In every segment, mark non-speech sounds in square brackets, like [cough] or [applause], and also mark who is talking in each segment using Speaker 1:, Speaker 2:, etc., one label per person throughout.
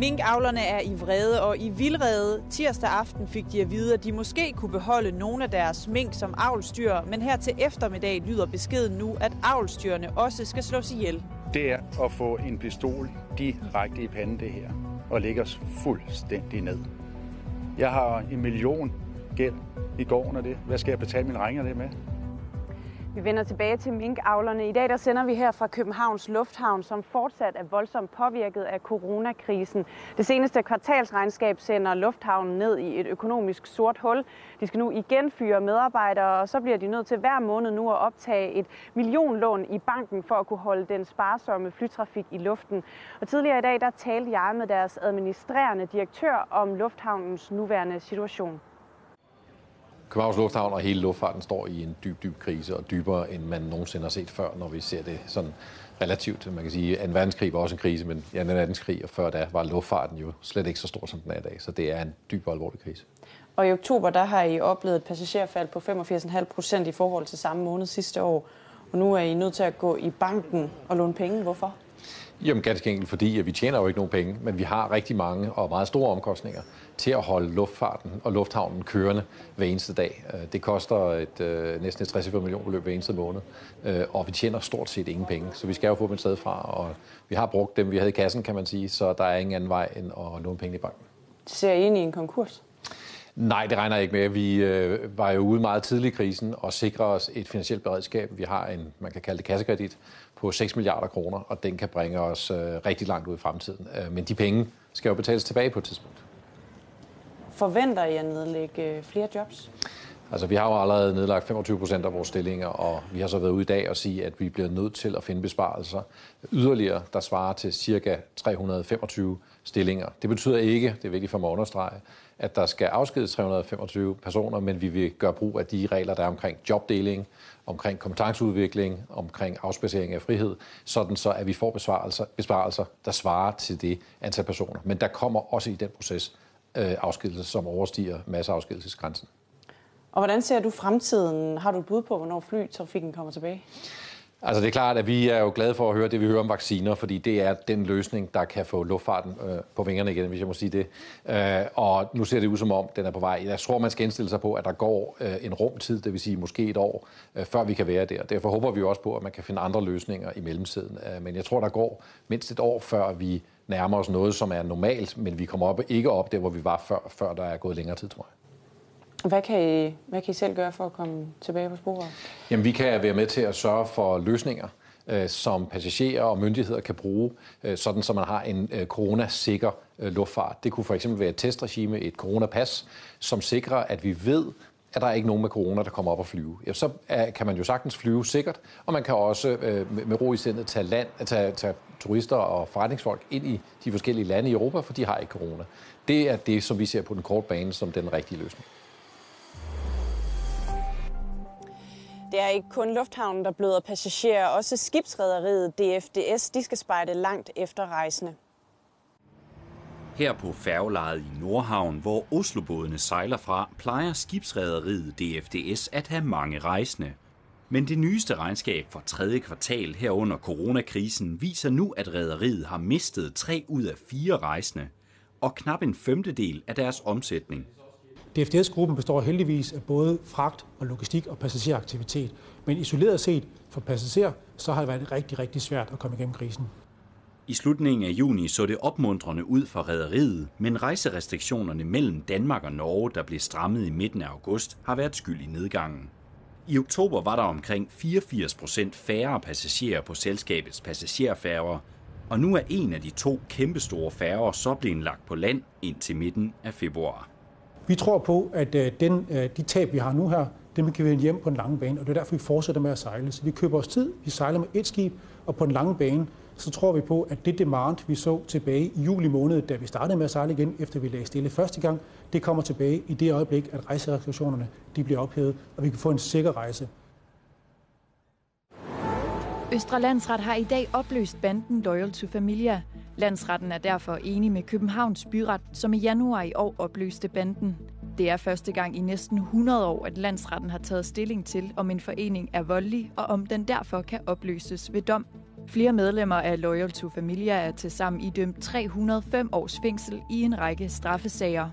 Speaker 1: Minkavlerne er i vrede, og i vildrede tirsdag aften fik de at vide, at de måske kunne beholde nogle af deres mink som avlstyr, men her til eftermiddag lyder beskeden nu, at avlstyrene også skal slås ihjel.
Speaker 2: Det er at få en pistol direkte i panden, det her, og lægge os fuldstændig ned. Jeg har en million gæld i gården af det. Hvad skal jeg betale mine regninger det med?
Speaker 1: Vi vender tilbage til minkavlerne. I dag der sender vi her fra Københavns Lufthavn, som fortsat er voldsomt påvirket af coronakrisen. Det seneste kvartalsregnskab sender lufthavnen ned i et økonomisk sort hul. De skal nu igen fyre medarbejdere, og så bliver de nødt til hver måned nu at optage et millionlån i banken for at kunne holde den sparsomme flytrafik i luften. Og tidligere i dag der talte jeg med deres administrerende direktør om lufthavnens nuværende situation.
Speaker 3: Københavns Lufthavn og hele luftfarten står i en dyb, dyb krise, og dybere end man nogensinde har set før, når vi ser det sådan relativt. Man kan sige, at en verdenskrig var også en krise, men ja, en verdenskrig, og før da var luftfarten jo slet ikke så stor, som den er i dag. Så det er en dyb og alvorlig krise.
Speaker 1: Og i oktober, der har I oplevet et passagerfald på 85,5 procent i forhold til samme måned sidste år. Og nu er I nødt til at gå i banken og låne penge. Hvorfor?
Speaker 3: Jamen ganske enkelt, fordi at vi tjener jo ikke nogen penge, men vi har rigtig mange og meget store omkostninger til at holde luftfarten og lufthavnen kørende hver eneste dag. Øh, det koster et, øh, næsten et 60 millioner beløb hver eneste måned, øh, og vi tjener stort set ingen penge, så vi skal jo få dem et sted fra, og vi har brugt dem, vi havde i kassen, kan man sige, så der er ingen anden vej end at låne penge i banken.
Speaker 1: Ser I ind i en konkurs?
Speaker 3: Nej, det regner jeg ikke med. Vi øh, var jo ude meget tidligt i krisen og sikrer os et finansielt beredskab. Vi har en, man kan kalde det kassekredit, på 6 milliarder kroner, og den kan bringe os øh, rigtig langt ud i fremtiden. Øh, men de penge skal jo betales tilbage på et tidspunkt.
Speaker 1: Forventer I at nedlægge øh, flere jobs?
Speaker 3: Altså, vi har jo allerede nedlagt 25 procent af vores stillinger, og vi har så været ude i dag og sige, at vi bliver nødt til at finde besparelser yderligere, der svarer til cirka 325 stillinger. Det betyder ikke, det er vigtigt for mig at understrege, at der skal afskedes 325 personer, men vi vil gøre brug af de regler, der er omkring jobdeling, omkring kompetenceudvikling, omkring afspacering af frihed, sådan så at vi får besparelser, besparelser, der svarer til det antal personer. Men der kommer også i den proces øh, afskedelse, som overstiger masseafskedelsesgrænsen.
Speaker 1: Og hvordan ser du fremtiden? Har du et bud på, hvornår flytrafikken kommer tilbage?
Speaker 3: Altså det er klart, at vi er jo glade for at høre det, vi hører om vacciner, fordi det er den løsning, der kan få luftfarten øh, på vingerne igen, hvis jeg må sige det. Øh, og nu ser det ud som om, den er på vej. Jeg tror, man skal indstille sig på, at der går øh, en rumtid, det vil sige måske et år, øh, før vi kan være der. Derfor håber vi også på, at man kan finde andre løsninger i mellemtiden. Øh, men jeg tror, der går mindst et år, før vi nærmer os noget, som er normalt, men vi kommer op, ikke op der, hvor vi var før, før der er gået længere tid, tror jeg.
Speaker 1: Hvad kan, I, hvad kan I selv gøre for at komme tilbage på sporet?
Speaker 3: Jamen, vi kan være med til at sørge for løsninger, øh, som passagerer og myndigheder kan bruge, øh, sådan så man har en øh, coronasikker luftfart. Det kunne for eksempel være et testregime, et coronapas, som sikrer, at vi ved, at der er ikke nogen med corona, der kommer op og flyve. Ja, så kan man jo sagtens flyve sikkert, og man kan også øh, med ro i sindet tage, land, tage, tage turister og forretningsfolk ind i de forskellige lande i Europa, for de har ikke corona. Det er det, som vi ser på den korte bane som den rigtige løsning.
Speaker 1: Det er ikke kun lufthavnen, der bløder passagerer. Også skibsrederiet DFDS de skal spejde langt efter rejsende.
Speaker 4: Her på færgelejet i Nordhavn, hvor Oslobådene sejler fra, plejer skibsrederiet DFDS at have mange rejsende. Men det nyeste regnskab for tredje kvartal her under coronakrisen viser nu, at rederiet har mistet tre ud af fire rejsende og knap en femtedel af deres omsætning.
Speaker 5: DFDS-gruppen består heldigvis af både fragt og logistik og passageraktivitet. Men isoleret set for passagerer, så har det været rigtig, rigtig svært at komme igennem krisen.
Speaker 4: I slutningen af juni så det opmuntrende ud for rederiet, men rejserestriktionerne mellem Danmark og Norge, der blev strammet i midten af august, har været skyld i nedgangen. I oktober var der omkring 84 procent færre passagerer på selskabets passagerfærger, og nu er en af de to kæmpestore færger så blevet lagt på land indtil midten af februar.
Speaker 5: Vi tror på, at øh, den, øh, de tab, vi har nu her, dem kan vi vende hjem på en lang bane, og det er derfor, vi fortsætter med at sejle. Så vi køber os tid, vi sejler med et skib, og på en lang bane, så tror vi på, at det demand, vi så tilbage i juli måned, da vi startede med at sejle igen, efter vi lagde stille første gang, det kommer tilbage i det øjeblik, at rejserestriktionerne de bliver ophævet, og vi kan få en sikker rejse.
Speaker 6: Østre Landsret har i dag opløst banden Loyal to Familia. Landsretten er derfor enig med Københavns Byret, som i januar i år opløste banden. Det er første gang i næsten 100 år, at landsretten har taget stilling til, om en forening er voldelig, og om den derfor kan opløses ved dom. Flere medlemmer af Loyal to Familia er til sammen idømt 305 års fængsel i en række straffesager.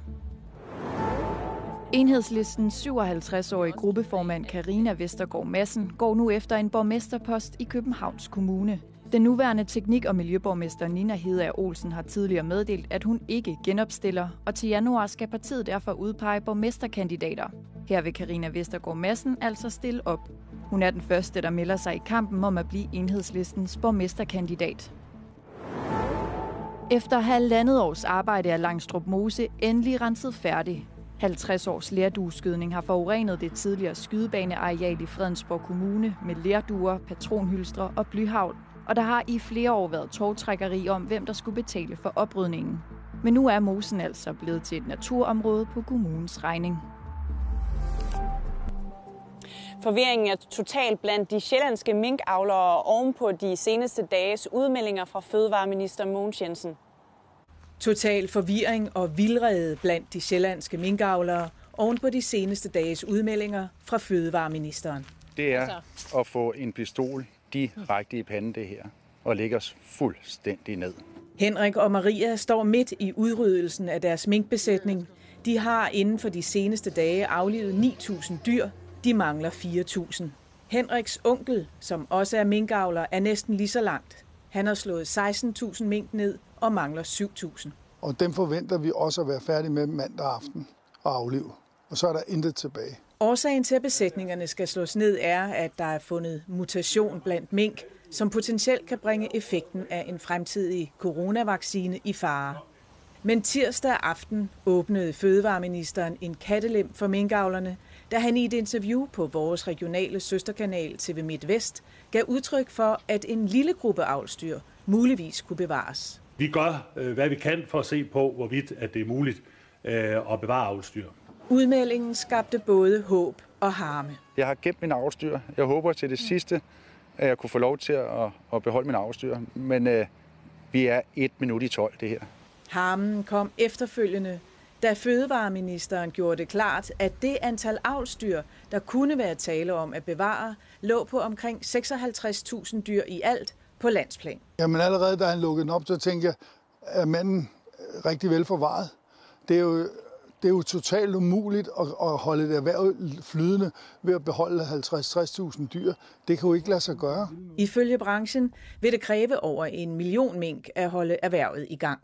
Speaker 6: Enhedslisten 57-årige gruppeformand Karina Vestergaard Madsen går nu efter en borgmesterpost i Københavns Kommune. Den nuværende teknik- og miljøborgmester Nina Hedager Olsen har tidligere meddelt, at hun ikke genopstiller, og til januar skal partiet derfor udpege borgmesterkandidater. Her vil Karina Vestergaard Madsen altså stille op. Hun er den første, der melder sig i kampen om at blive enhedslistens borgmesterkandidat. Efter halvandet års arbejde er Langstrup Mose endelig renset færdig. 50 års lærdueskydning har forurenet det tidligere skydebaneareal i Fredensborg Kommune med lærduer, patronhylstre og blyhavl, og der har i flere år været togtrækkeri om, hvem der skulle betale for oprydningen. Men nu er mosen altså blevet til et naturområde på kommunens regning.
Speaker 1: Forvirringen er total blandt de sjællandske minkavlere oven på de seneste dages udmeldinger fra Fødevareminister Mogens Jensen.
Speaker 7: Total forvirring og vildrede blandt de sjællandske minkavlere oven på de seneste dages udmeldinger fra Fødevareministeren.
Speaker 2: Det er at få en pistol direkte i panden, det her, og lægge os fuldstændig ned.
Speaker 7: Henrik og Maria står midt i udryddelsen af deres minkbesætning. De har inden for de seneste dage aflivet 9.000 dyr. De mangler 4.000. Henriks onkel, som også er minkavler, er næsten lige så langt. Han har slået 16.000 mink ned og mangler 7.000.
Speaker 8: Og dem forventer vi også at være færdige med mandag aften og aflive. Og så er der intet tilbage.
Speaker 7: Årsagen til, at besætningerne skal slås ned, er, at der er fundet mutation blandt mink, som potentielt kan bringe effekten af en fremtidig coronavaccine i fare. Men tirsdag aften åbnede fødevareministeren en kattelem for minkavlerne, da han i et interview på vores regionale søsterkanal TV MidtVest gav udtryk for, at en lille gruppe avlstyr muligvis kunne bevares.
Speaker 9: Vi gør, øh, hvad vi kan for at se på, hvorvidt at det er muligt øh, at bevare avlstyr.
Speaker 7: Udmeldingen skabte både håb og harme.
Speaker 2: Jeg har gemt min afstyr. Jeg håber til det sidste, at jeg kunne få lov til at, at beholde min afstyr. Men øh, vi er et minut i 12, det her.
Speaker 7: Harmen kom efterfølgende, da fødevareministeren gjorde det klart, at det antal avlstyr, der kunne være tale om at bevare, lå på omkring 56.000 dyr i alt på landsplan.
Speaker 8: Jamen allerede da han lukkede den op, så tænkte jeg, er manden rigtig velforvaret? Det er jo, det er jo totalt umuligt at, at holde et erhverv flydende ved at beholde 50-60.000 dyr. Det kan jo ikke lade sig gøre.
Speaker 7: Ifølge branchen vil det kræve over en million mink at holde erhvervet i gang.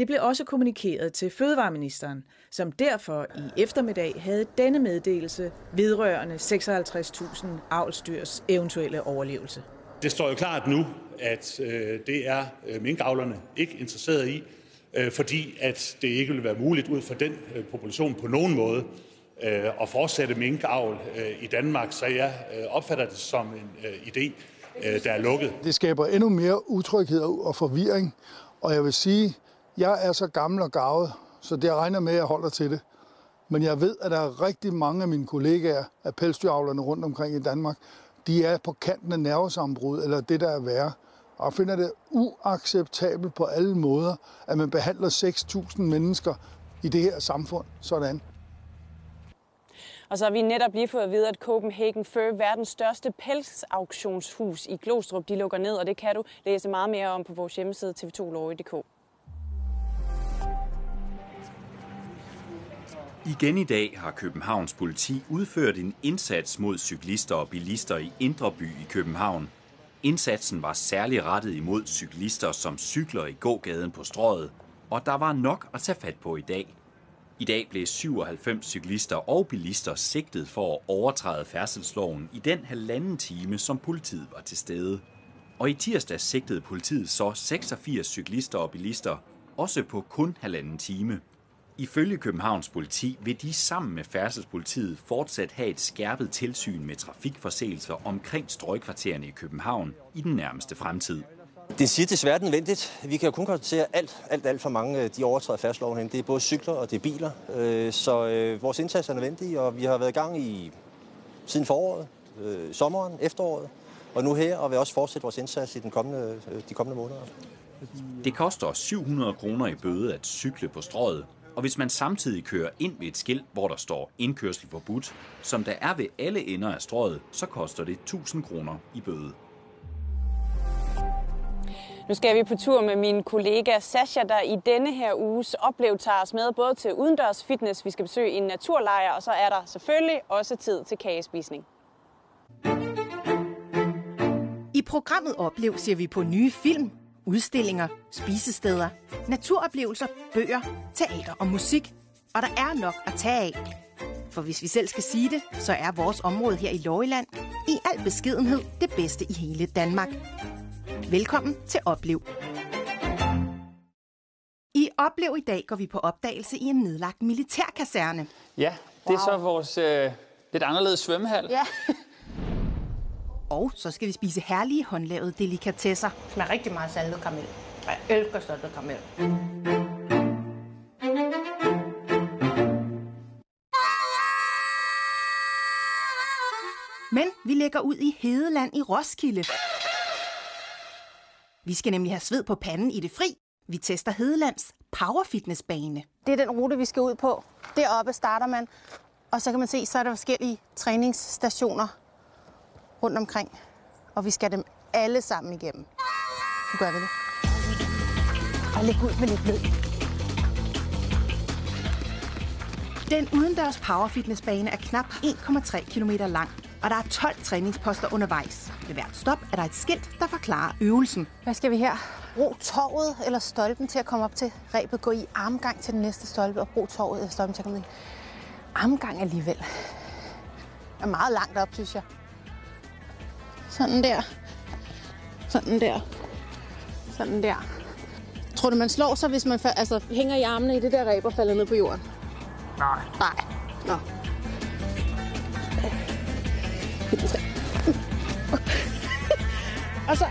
Speaker 7: Det blev også kommunikeret til Fødevareministeren, som derfor i eftermiddag havde denne meddelelse vedrørende 56.000 avlstyrs eventuelle overlevelse.
Speaker 9: Det står jo klart nu, at øh, det er øh, minkavlerne ikke interesseret i, øh, fordi at det ikke vil være muligt ud fra den øh, population på nogen måde øh, at fortsætte minkavl øh, i Danmark. Så jeg øh, opfatter det som en øh, idé, øh, der er lukket.
Speaker 8: Det skaber endnu mere utryghed og forvirring, og jeg vil sige, jeg er så gammel og gavet, så det regner med, at jeg holder til det. Men jeg ved, at der er rigtig mange af mine kollegaer af pelsdyravlerne rundt omkring i Danmark, de er på kanten af nervesambrud, eller det, der er værre. Og jeg finder det uacceptabelt på alle måder, at man behandler 6.000 mennesker i det her samfund sådan.
Speaker 1: Og så har vi netop lige fået at vide, at Copenhagen Fur, verdens største pelsauktionshus i Glostrup, de lukker ned, og det kan du læse meget mere om på vores hjemmeside tv2lorge.dk.
Speaker 4: Igen i dag har Københavns politi udført en indsats mod cyklister og bilister i Indre By i København. Indsatsen var særlig rettet imod cyklister, som cykler i gågaden på strøget, og der var nok at tage fat på i dag. I dag blev 97 cyklister og bilister sigtet for at overtræde færdselsloven i den halvanden time, som politiet var til stede. Og i tirsdag sigtede politiet så 86 cyklister og bilister, også på kun halvanden time. Ifølge Københavns politi vil de sammen med færdselspolitiet fortsat have et skærpet tilsyn med trafikforseelser omkring strøgkvartererne i København i den nærmeste fremtid.
Speaker 10: Det siger desværre nødvendigt. Vi kan jo kun konstatere, at alt, alt, alt for mange de overtræder færdselsloven. Det er både cykler og det er biler. Så øh, vores indsats er nødvendig, og vi har været i gang i siden foråret, øh, sommeren, efteråret, og nu her, og vil også fortsætte vores indsats i den kommende, de kommende måneder.
Speaker 4: Det koster 700 kroner i bøde at cykle på strøget, Og hvis man samtidig kører ind ved et skilt, hvor der står indkørsel forbudt, som der er ved alle ender af strøget, så koster det 1000 kroner i bøde.
Speaker 1: Nu skal vi på tur med min kollega Sasha, der i denne her uges oplev tager os med både til udendørs fitness, vi skal besøge en naturlejr, og så er der selvfølgelig også tid til kagespisning.
Speaker 11: I programmet Oplev ser vi på nye film, udstillinger, spisesteder, naturoplevelser, bøger, teater og musik. Og der er nok at tage af. For hvis vi selv skal sige det, så er vores område her i Lorgeland i al beskedenhed det bedste i hele Danmark. Velkommen til Oplev. I Oplev i dag går vi på opdagelse i en nedlagt militærkaserne.
Speaker 12: Ja, det er så vores øh, lidt anderledes svømmehal.
Speaker 11: Ja. [laughs] Og så skal vi spise herlige håndlavede delikatesser.
Speaker 13: Det smager rigtig meget saltet karamel. Jeg elsker saltet karamel.
Speaker 11: Men vi lægger ud i Hedeland i Roskilde. Vi skal nemlig have sved på panden i det fri. Vi tester Hedelands powerfitnessbane.
Speaker 13: Det er den rute, vi skal ud på. Deroppe starter man, og så kan man se, så er der forskellige træningsstationer rundt omkring. Og vi skal dem alle sammen igennem. Nu gør vi det. Og læg ud med lidt blød.
Speaker 11: Den udendørs powerfitnessbane er knap 1,3 km lang, og der er 12 træningsposter undervejs. Ved hvert stop er der et skilt, der forklarer øvelsen.
Speaker 13: Hvad skal vi her? Brug torvet eller stolpen til at komme op til rebet. Gå i armgang til den næste stolpe, og brug torvet eller stolpen til at komme i armgang alligevel. Er meget langt op, synes jeg. Sådan der. Sådan der. Sådan der. Tror du, man slår sig, hvis man fa- altså, hænger i armene i det der ræb og falder ned på jorden?
Speaker 5: Nej.
Speaker 13: Nej. Nå. og så,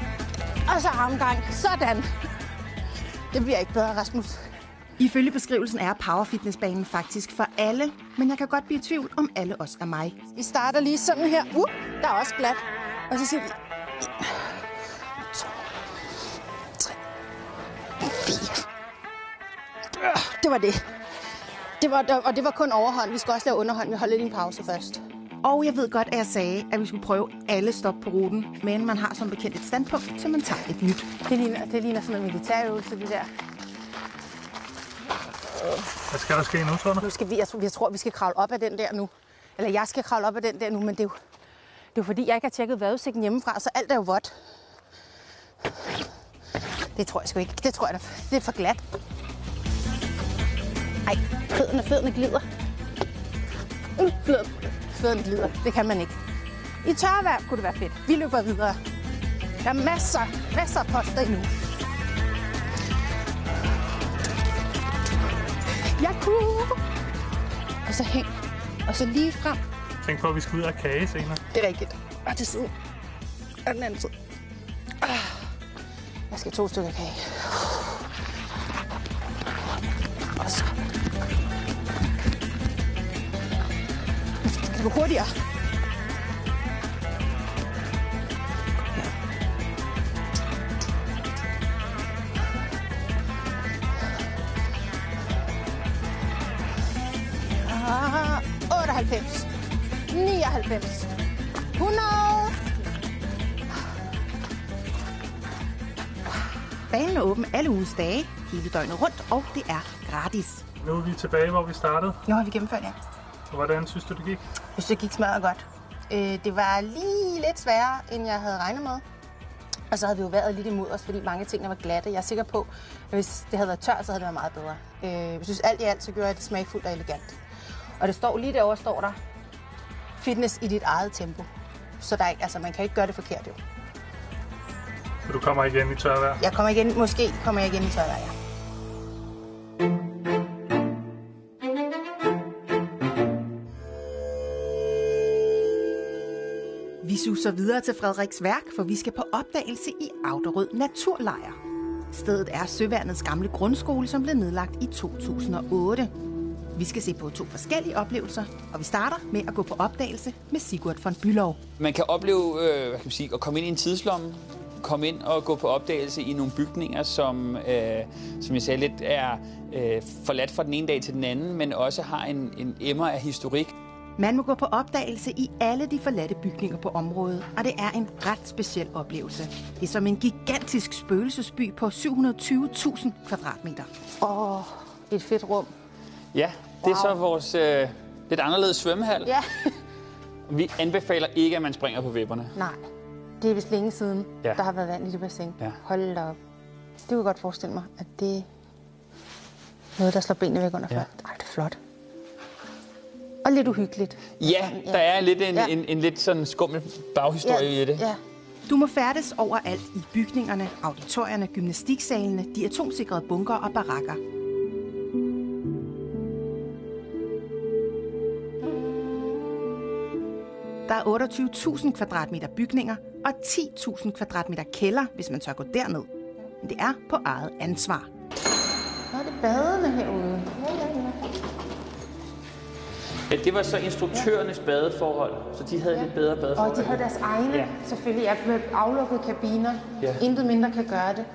Speaker 13: og så armgang. Sådan. Det bliver ikke bedre, Rasmus.
Speaker 11: Ifølge beskrivelsen er powerfitnessbanen faktisk for alle, men jeg kan godt blive i tvivl om alle os er mig.
Speaker 13: Vi starter lige sådan her. Uh, der er også glat. Og så siger vi... 1, 2, 3, 4. Øh, Det var det. det var, og det var kun overhånd. Vi skal også lave underhånd. Vi holder lige en pause først.
Speaker 11: Og jeg ved godt, at jeg sagde, at vi skulle prøve alle stop på ruten, men man har som bekendt et standpunkt, så man tager et nyt.
Speaker 13: Det ligner, det ligner sådan en militærøvelse, det der.
Speaker 5: Hvad skal der ske nu, du?
Speaker 13: Nu skal vi, jeg, tror, jeg tror, vi skal kravle op af den der nu. Eller jeg skal kravle op af den der nu, men det er jo, det er fordi, jeg ikke har tjekket vejrudsigten hjemmefra, så alt er jo vådt. Det tror jeg sgu ikke. Det tror jeg, det er for glat. Ej, fødderne, fødderne glider. Mm, fødderne, glider. Det kan man ikke. I tørvejr kunne det være fedt. Vi løber videre. Der er masser, masser af poster endnu. Jeg kunne. Og så hæng. Og så lige frem.
Speaker 5: Tænk på, at vi skal ud af kage senere.
Speaker 13: Det er rigtigt. Og til siden. Og den anden side. Ah. Jeg skal have to stykker kage. Og så. Nu skal det gå hurtigere. 99. 100.
Speaker 11: Banen er åben alle uges dage, hele døgnet rundt, og det er gratis.
Speaker 5: Nu er vi tilbage, hvor vi startede.
Speaker 13: Nu har vi gennemført det.
Speaker 5: Hvordan synes du, det gik?
Speaker 13: Jeg synes, det gik smadret godt. Øh, det var lige lidt sværere, end jeg havde regnet med. Og så havde vi jo været lidt imod os, fordi mange ting var glatte. Jeg er sikker på, at hvis det havde været tørt, så havde det været meget bedre. Øh, jeg synes alt i alt, så gjorde jeg det smagfuldt og elegant. Og det står lige derovre, står der, fitness i dit eget tempo. Så der er, ikke- altså, man kan ikke gøre det forkert jo.
Speaker 5: Så du kommer igen i tørvejr?
Speaker 13: Jeg kommer igen, måske kommer jeg igen i tørvejr, ja.
Speaker 11: Vi suser videre til Frederiks værk, for vi skal på opdagelse i Auderød Naturlejr. Stedet er Søværnets gamle grundskole, som blev nedlagt i 2008. Vi skal se på to forskellige oplevelser, og vi starter med at gå på opdagelse med Sigurd von Bylov.
Speaker 12: Man kan opleve øh, hvad kan man sige, at komme ind i en tidslomme, komme ind og gå på opdagelse i nogle bygninger, som, øh, som jeg sagde lidt er øh, forladt fra den ene dag til den anden, men også har en, en emmer af historik.
Speaker 11: Man må gå på opdagelse i alle de forladte bygninger på området, og det er en ret speciel oplevelse. Det er som en gigantisk spøgelsesby på 720.000 kvadratmeter.
Speaker 13: Åh, oh, et fedt rum.
Speaker 12: Ja, det er så vores øh, lidt anderledes svømmehal.
Speaker 13: Ja. [laughs]
Speaker 12: Vi anbefaler ikke, at man springer på vipperne.
Speaker 13: Nej, det er vist længe siden,
Speaker 12: Ja.
Speaker 13: ja. der har været vand i det bassin.
Speaker 12: Ja.
Speaker 13: Hold da op. Det kunne jeg godt forestille mig, at det er noget, der slår benene væk under
Speaker 12: Ja.
Speaker 13: ja. Ej, det er flot. Og lidt uhyggeligt.
Speaker 12: Ja, der er lidt en,
Speaker 13: Ja.
Speaker 12: en, en lidt sådan skummel baghistorie i det.
Speaker 13: Ja.
Speaker 11: Du må færdes overalt i bygningerne, auditorierne, gymnastiksalene, de atomsikrede bunker og barakker. Der er 28.000 kvadratmeter bygninger og 10.000 kvadratmeter kælder, hvis man tør gå derned. Men det er på eget ansvar.
Speaker 13: Nå, er det badende herude. Ja, ja, ja.
Speaker 12: Ja, det var så instruktørernes badeforhold, så de havde ja. lidt bedre badeforhold.
Speaker 13: Og de havde deres egne,
Speaker 12: Ja.
Speaker 13: selvfølgelig, ja, med aflukkede kabiner.
Speaker 12: Ja.
Speaker 13: Intet mindre kan gøre det.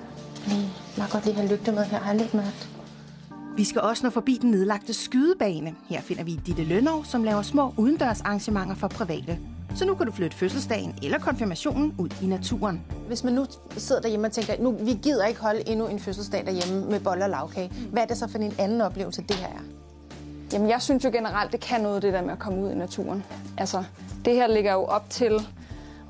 Speaker 13: Mm, jeg kan godt lige have lygte med her. Har lidt mørkt.
Speaker 11: Vi skal også nå forbi den nedlagte skydebane. Her finder vi Ditte Lønov, som laver små udendørs arrangementer for private. Så nu kan du flytte fødselsdagen eller konfirmationen ud i naturen.
Speaker 13: Hvis man nu sidder derhjemme og tænker, nu vi gider ikke holde endnu en fødselsdag derhjemme med boller og lavkage. Hvad er det så for en anden oplevelse, det her er?
Speaker 14: Jamen, jeg synes jo generelt, det kan noget, det der med at komme ud i naturen. Altså, det her ligger jo op til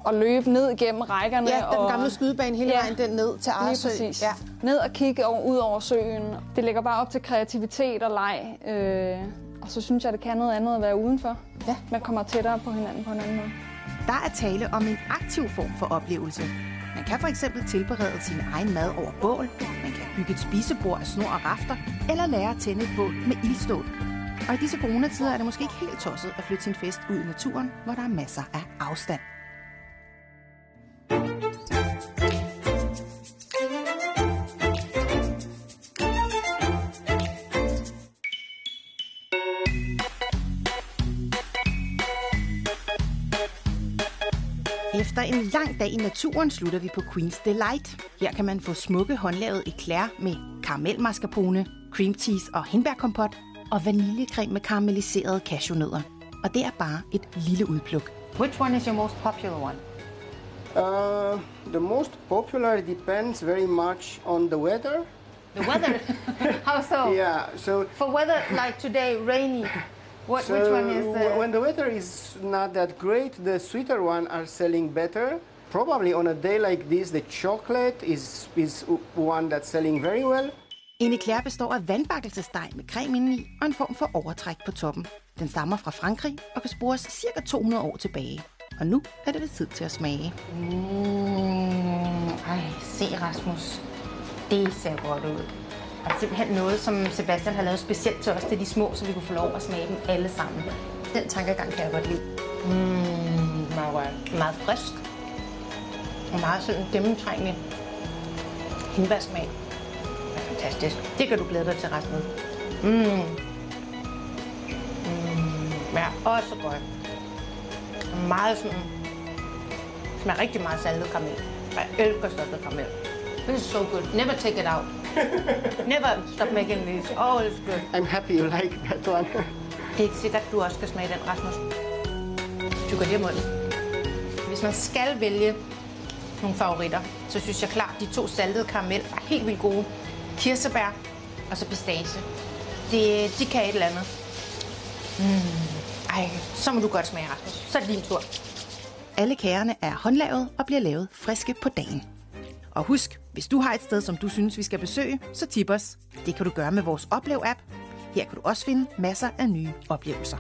Speaker 14: at løbe ned gennem rækkerne.
Speaker 13: Ja, den
Speaker 14: og...
Speaker 13: gamle skydebane hele vejen den ned til
Speaker 14: Lige
Speaker 13: Arsø.
Speaker 14: præcis.
Speaker 13: Ja.
Speaker 14: Ned og kigge over, ud over søen. Det lægger bare op til kreativitet og leg. Øh, og så synes jeg, det kan noget andet at være udenfor.
Speaker 13: Ja.
Speaker 14: Man kommer tættere på hinanden på en anden måde.
Speaker 11: Der er tale om en aktiv form for oplevelse. Man kan for eksempel tilberede sin egen mad over bål, man kan bygge et spisebord af snor og rafter, eller lære at tænde et bål med ildstål. Og i disse coronatider er det måske ikke helt tosset at flytte sin fest ud i naturen, hvor der er masser af afstand. Efter en lang dag i naturen slutter vi på Queen's Delight. Her kan man få smukke håndlavet eclair med karamelmascarpone, cream cheese og hindbærkompot og vaniljekrem med karamelliserede cashewnødder. Og det er bare et lille udpluk.
Speaker 13: Which one is your most popular one?
Speaker 15: Uh, the most popular depends very much on the weather.
Speaker 13: The weather. [laughs] How so?
Speaker 15: Yeah, so
Speaker 13: For weather like today, rainy. What,
Speaker 15: so
Speaker 13: which one is?
Speaker 15: w-
Speaker 13: Uh,
Speaker 15: when the weather is not that great, the sweeter one are selling better. Probably on a day like this, the chocolate is is one that's selling very well.
Speaker 11: En eclair består af vandbakkelsesdej med creme indeni og en form for overtræk på toppen. Den stammer fra Frankrig og kan spores ca. 200 år tilbage. Og nu er det ved tid til at smage.
Speaker 13: Mm, ej, se Rasmus. Det ser godt ud. Og det er simpelthen noget, som Sebastian har lavet specielt til os til de små, så vi kunne få lov at smage dem alle sammen. Den tankegang kan jeg godt lide. Mm, meget, meget frisk. Og meget sådan gennemtrængende hindbærsmag. Det er fantastisk. Det kan du glæde dig til, Rasmus. Mm. Mm. Ja, også godt. Meget sådan... Smager rigtig meget saltet karamel. Jeg elsker saltet karamel. This is so good. Never take it out. [laughs] Never stop making these. Oh, it's good.
Speaker 15: I'm happy you like that one.
Speaker 13: Det er ikke sikkert, at du også skal smage den, Rasmus. Du går det i munden. Hvis man skal vælge nogle favoritter, så synes jeg klart, de to saltede karamel er helt vildt gode. Kirsebær og så pistache. De, de kan et eller andet. Mm. Ej, så må du godt smage, Rasmus. Så er det din tur.
Speaker 11: Alle kagerne er håndlavet og bliver lavet friske på dagen. Og husk, hvis du har et sted, som du synes, vi skal besøge, så tip os. Det kan du gøre med vores Oplev-app. Her kan du også finde masser af nye oplevelser.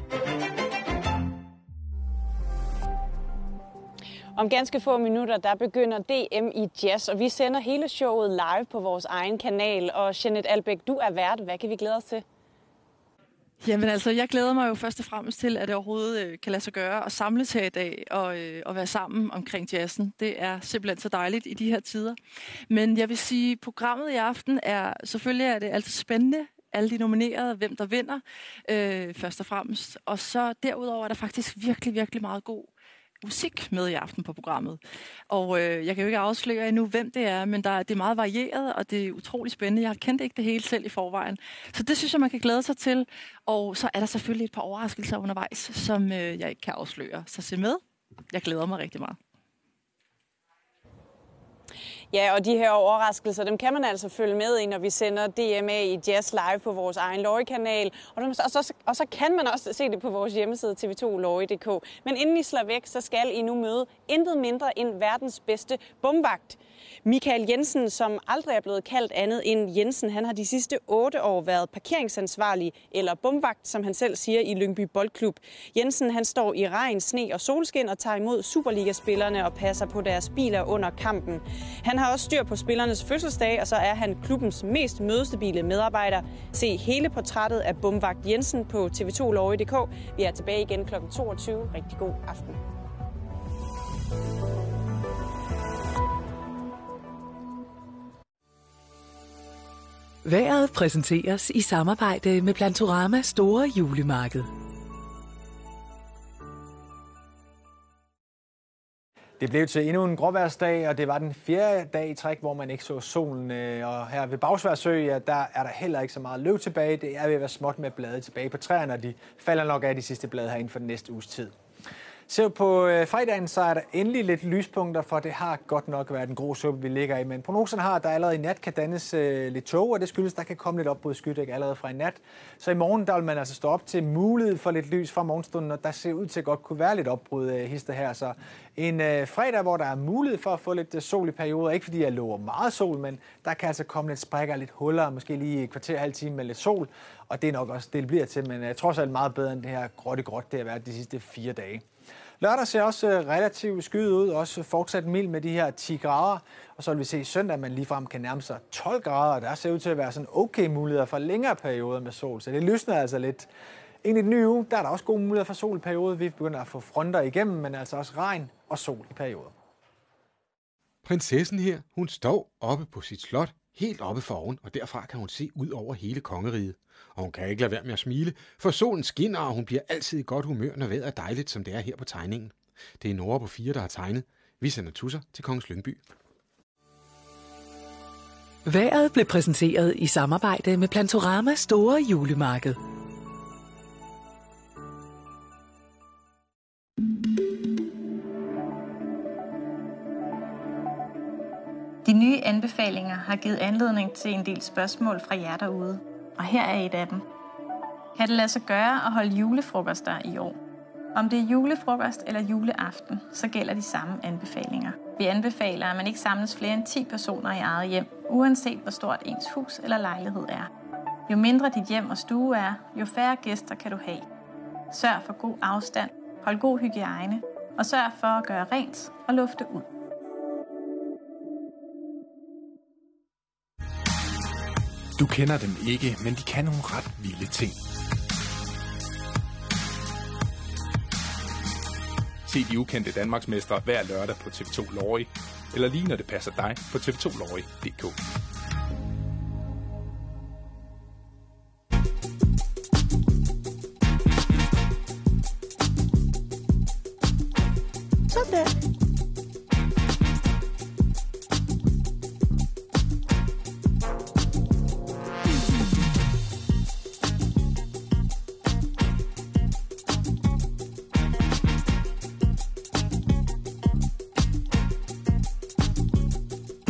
Speaker 1: Om ganske få minutter, der begynder DM i jazz, og vi sender hele showet live på vores egen kanal. Og Jeanette Albeck, du er vært. Hvad kan vi glæde os til?
Speaker 16: Jamen altså, jeg glæder mig jo først og fremmest til, at det overhovedet øh, kan lade sig gøre at samles her i dag og, øh, og være sammen omkring jazzen. Det er simpelthen så dejligt i de her tider. Men jeg vil sige, programmet i aften er, selvfølgelig er det altid spændende, alle de nominerede, hvem der vinder, øh, først og fremmest. Og så derudover er der faktisk virkelig, virkelig meget god musik med i aften på programmet. Og øh, jeg kan jo ikke afsløre endnu, hvem det er, men der, det er meget varieret, og det er utrolig spændende. Jeg har kendt ikke det hele selv i forvejen. Så det synes jeg, man kan glæde sig til. Og så er der selvfølgelig et par overraskelser undervejs, som øh, jeg ikke kan afsløre. Så se med. Jeg glæder mig rigtig meget.
Speaker 1: Ja, og de her overraskelser, dem kan man altså følge med i, når vi sender DMA i Jazz Live på vores egen Lorry-kanal. Og, og, så, og så kan man også se det på vores hjemmeside tv2lorry.dk. Men inden I slår væk, så skal I nu møde intet mindre end verdens bedste bomvagt. Michael Jensen, som aldrig er blevet kaldt andet end Jensen, han har de sidste otte år været parkeringsansvarlig, eller bomvagt, som han selv siger, i Lyngby Boldklub. Jensen han står i regn, sne og solskin og tager imod Superliga-spillerne og passer på deres biler under kampen. Han har også styr på spillernes fødselsdag, og så er han klubbens mest mødestabile medarbejder. Se hele portrættet af bomvagt Jensen på tv2lorry.dk. Vi er tilbage igen kl. 22. Rigtig god aften.
Speaker 17: Været præsenteres i samarbejde med Plantorama Store Julemarked.
Speaker 18: Det blev til endnu en gråværsdag, og det var den fjerde dag i træk, hvor man ikke så solen. Øh, og her ved Bagsværsø, ja, der er der heller ikke så meget løv tilbage. Det er ved at være småt med blade tilbage på træerne, og de falder nok af de sidste blade her inden for den næste uges tid. Ser på øh, fredagen, så er der endelig lidt lyspunkter, for det har godt nok været en grå suppe, vi ligger i. Men prognosen har, at der allerede i nat kan dannes øh, lidt tog, og det skyldes, at der kan komme lidt op på skydæk allerede fra i nat. Så i morgen, der vil man altså stå op til mulighed for lidt lys fra morgenstunden, og der ser ud til at godt kunne være lidt opbrud øh, hister her. Så en øh, fredag, hvor der er mulighed for at få lidt øh, sol i perioder. Ikke fordi jeg lover meget sol, men der kan altså komme lidt sprækker, lidt huller, måske lige et kvarter, halv time med lidt sol. Og det er nok også det, det bliver til, men øh, trods alt meget bedre end det her gråtte gråt, det har været de sidste fire dage. Lørdag ser også øh, relativt skyet ud, også fortsat mild med de her 10 grader. Og så vil vi se søndag, at man ligefrem kan nærme sig 12 grader, og der ser ud til at være sådan okay muligheder for længere perioder med sol. Så det lysner altså lidt. Ind i den nye uge, der er der også gode muligheder for sol i perioder. Vi begynder at få fronter igennem, men altså også regn og sol i perioder.
Speaker 19: Prinsessen her, hun står oppe på sit slot, helt oppe for oven, og derfra kan hun se ud over hele kongeriget. Og hun kan ikke lade være med at smile, for solen skinner, og hun bliver altid i godt humør, når vejret er dejligt, som det er her på tegningen. Det er Nora på fire, der har tegnet. Vi sender tusser til Kongens Lyngby.
Speaker 17: Været blev præsenteret i samarbejde med Plantorama Store Julemarked.
Speaker 20: Anbefalinger har givet anledning til en del spørgsmål fra jer derude, og her er et af dem. Kan det lade sig gøre at holde julefrokoster i år? Om det er julefrokost eller juleaften, så gælder de samme anbefalinger. Vi anbefaler, at man ikke samles flere end 10 personer i eget hjem, uanset hvor stort ens hus eller lejlighed er. Jo mindre dit hjem og stue er, jo færre gæster kan du have. Sørg for god afstand, hold god hygiejne, og sørg for at gøre rent og lufte ud.
Speaker 21: Du kender dem ikke, men de kan nogle ret vilde ting. Se de ukendte Danmarksmestre hver lørdag på TV2 Lorry, eller lige når det passer dig på tv2lorry.dk.